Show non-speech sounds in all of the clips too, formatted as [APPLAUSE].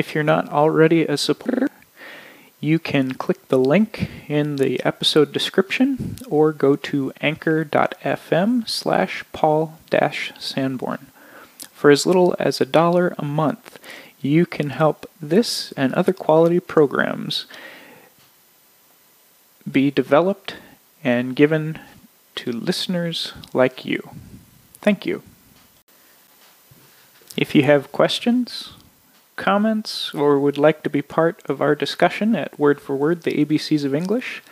If you're not already a supporter, you can click the link in the episode description or go to anchor.fm slash paul sanborn. For as little as a dollar a month, you can help this and other quality programs be developed and given to listeners like you. Thank you. If you have questions, comments, or would like to be part of our discussion at Word for Word, the ABCs of English,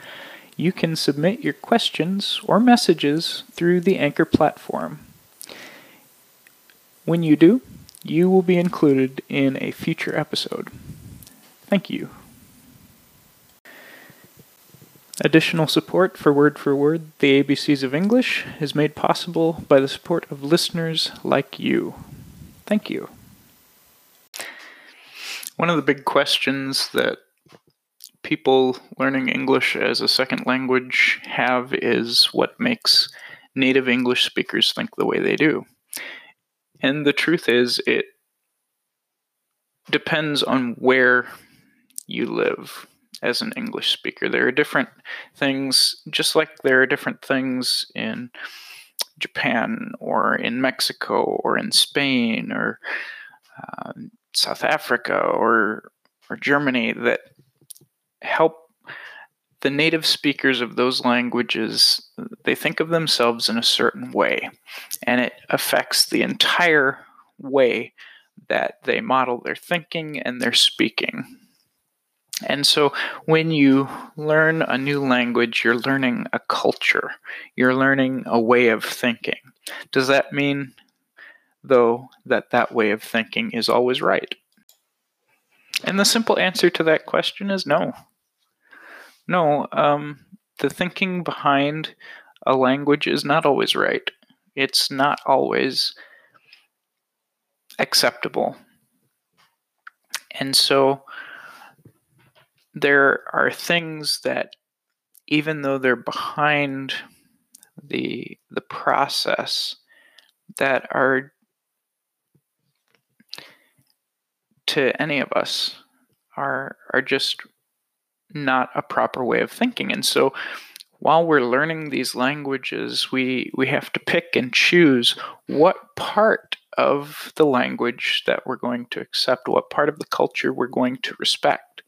you can submit your questions or messages through the Anchor platform. When you do, you will be included in a future episode. Thank you. Additional support for Word for Word, the ABCs of English, is made possible by the support of listeners like you. Thank you. One of the big questions that people learning English as a second language have is what makes native English speakers think the way they do. And the truth is, it depends on where you live as an English speaker. There are different things, just like there are different things in Japan or in Mexico or in Spain or uh, South Africa or or Germany that help the native speakers of those languages they think of themselves in a certain way and it affects the entire way that they model their thinking and their speaking and so when you learn a new language, you're learning a culture, you're learning a way of thinking. Does that mean, though, that that way of thinking is always right? And the simple answer to that question is no. No, um, the thinking behind a language is not always right. It's not always acceptable. And so there are things that even though they're behind the the process that are to any of us are are just not a proper way of thinking and so while we're learning these languages we we have to pick and choose what part of the language that we're going to accept what part of the culture we're going to respect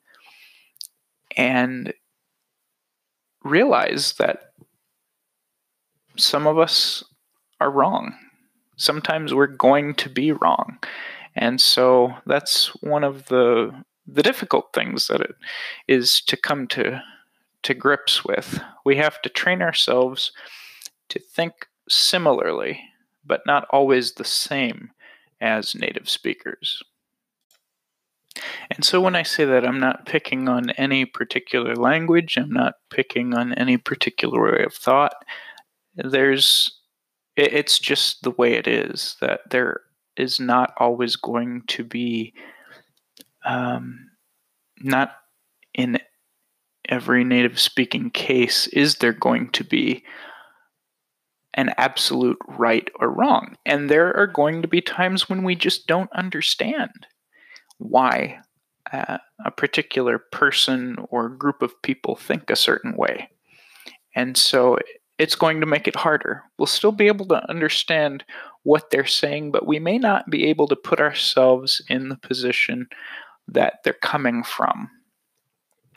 and realize that some of us are wrong. Sometimes we're going to be wrong. And so that's one of the the difficult things that it is to come to to grips with. We have to train ourselves to think similarly, but not always the same as native speakers. And so when I say that, I'm not picking on any particular language, I'm not picking on any particular way of thought. There's, it's just the way it is that there is not always going to be, um, not in every native speaking case, is there going to be an absolute right or wrong. And there are going to be times when we just don't understand why uh, a particular person or group of people think a certain way. And so it's going to make it harder. We'll still be able to understand what they're saying, but we may not be able to put ourselves in the position that they're coming from.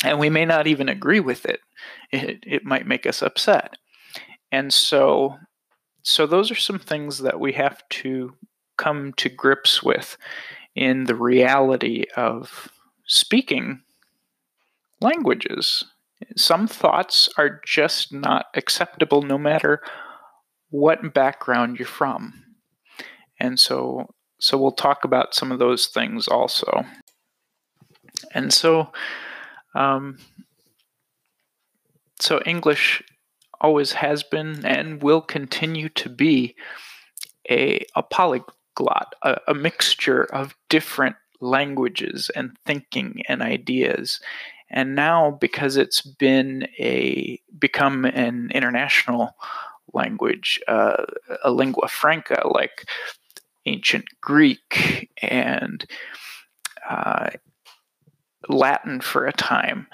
And we may not even agree with it. It, it might make us upset. And so so those are some things that we have to come to grips with in the reality of speaking languages. Some thoughts are just not acceptable no matter what background you're from. And so so we'll talk about some of those things also. And so um, so English always has been and will continue to be a, a polyglot a, a mixture of different languages and thinking and ideas. And now, because it's been a become an international language, uh, a lingua franca, like ancient Greek and uh, Latin for a time,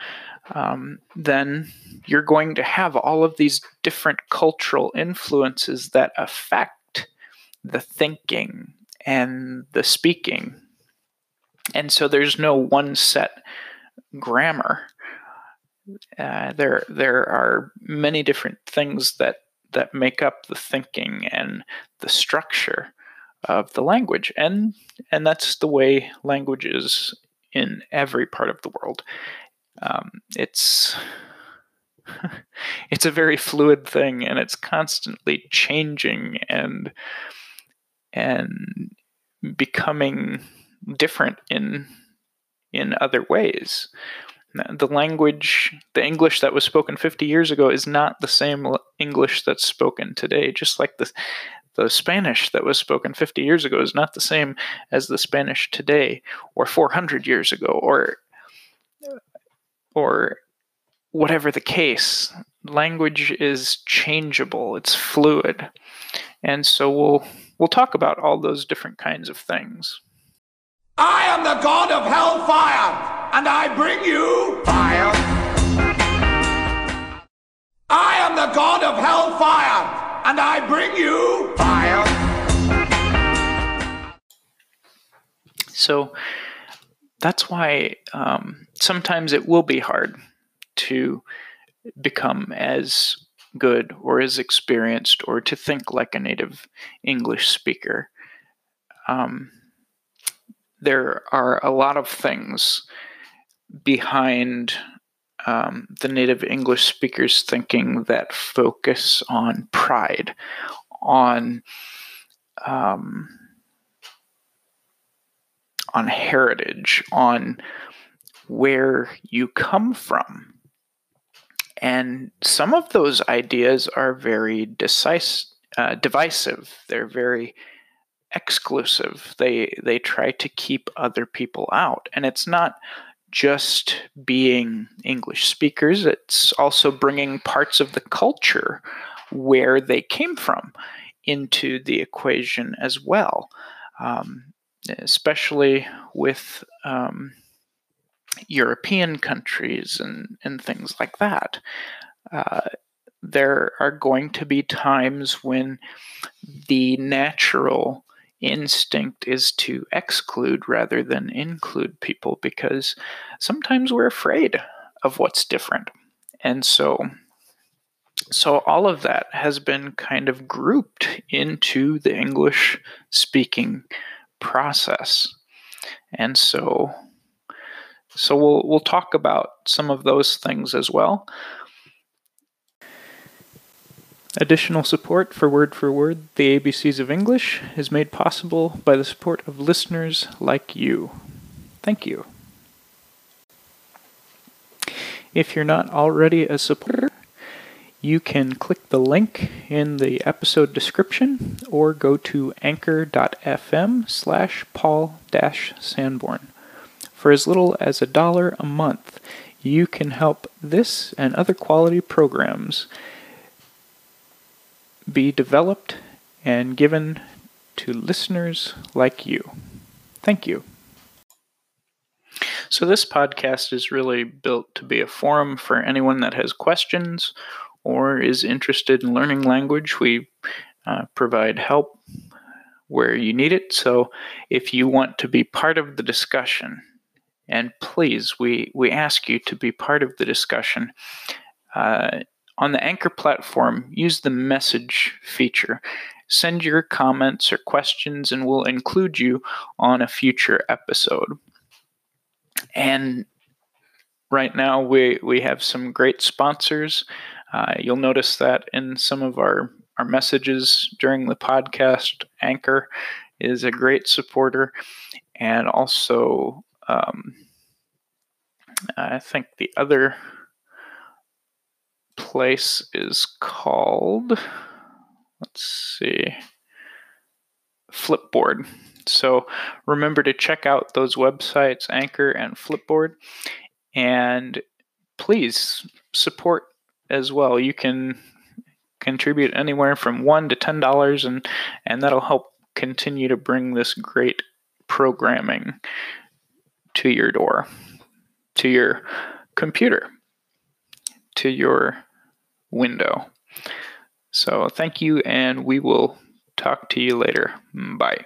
um, then you're going to have all of these different cultural influences that affect the thinking and the speaking. And so there's no one set grammar. Uh, there, there are many different things that that make up the thinking and the structure of the language, and and that's the way language is in every part of the world. Um, it's [LAUGHS] it's a very fluid thing, and it's constantly changing and and becoming different in in other ways. The language, the English that was spoken 50 years ago, is not the same English that's spoken today. Just like the the Spanish that was spoken 50 years ago is not the same as the Spanish today, or 400 years ago, or or whatever the case. Language is changeable. It's fluid, and so we'll we'll talk about all those different kinds of things. I am the god of hellfire, and I bring you fire. I am the god of hellfire, and I bring you fire. So that's why um, sometimes it will be hard to become as good or as experienced or to think like a native English speaker. Um, there are a lot of things behind um, the native English speakers thinking that focus on pride, on um, on heritage, on where you come from. And some of those ideas are very uh, divisive. They're very exclusive. They they try to keep other people out, and it's not just being English speakers. It's also bringing parts of the culture where they came from into the equation as well, um, especially with um, European countries and, and things like that. Uh, there are going to be times when the natural instinct is to exclude rather than include people because sometimes we're afraid of what's different. And so so all of that has been kind of grouped into the English speaking process. And so so we'll we'll talk about some of those things as well. Additional support for Word for Word, the ABCs of English, is made possible by the support of listeners like you. Thank you. If you're not already a supporter, you can click the link in the episode description or go to anchor.fm slash paul sanborn. For as little as a dollar a month, you can help this and other quality programs be developed and given to listeners like you. Thank you. So, this podcast is really built to be a forum for anyone that has questions or is interested in learning language. We uh, provide help where you need it. So, if you want to be part of the discussion, and please, we, we ask you to be part of the discussion. Uh, on the Anchor platform, use the message feature. Send your comments or questions, and we'll include you on a future episode. And right now, we, we have some great sponsors. Uh, you'll notice that in some of our, our messages during the podcast. Anchor is a great supporter, and also, um, I think the other place is called, let's see, Flipboard. So remember to check out those websites, Anchor and Flipboard, and please support as well. You can contribute anywhere from one to ten dollars, and and that'll help continue to bring this great programming to your door. to your computer, to your window. So thank you, and we will talk to you later. Bye.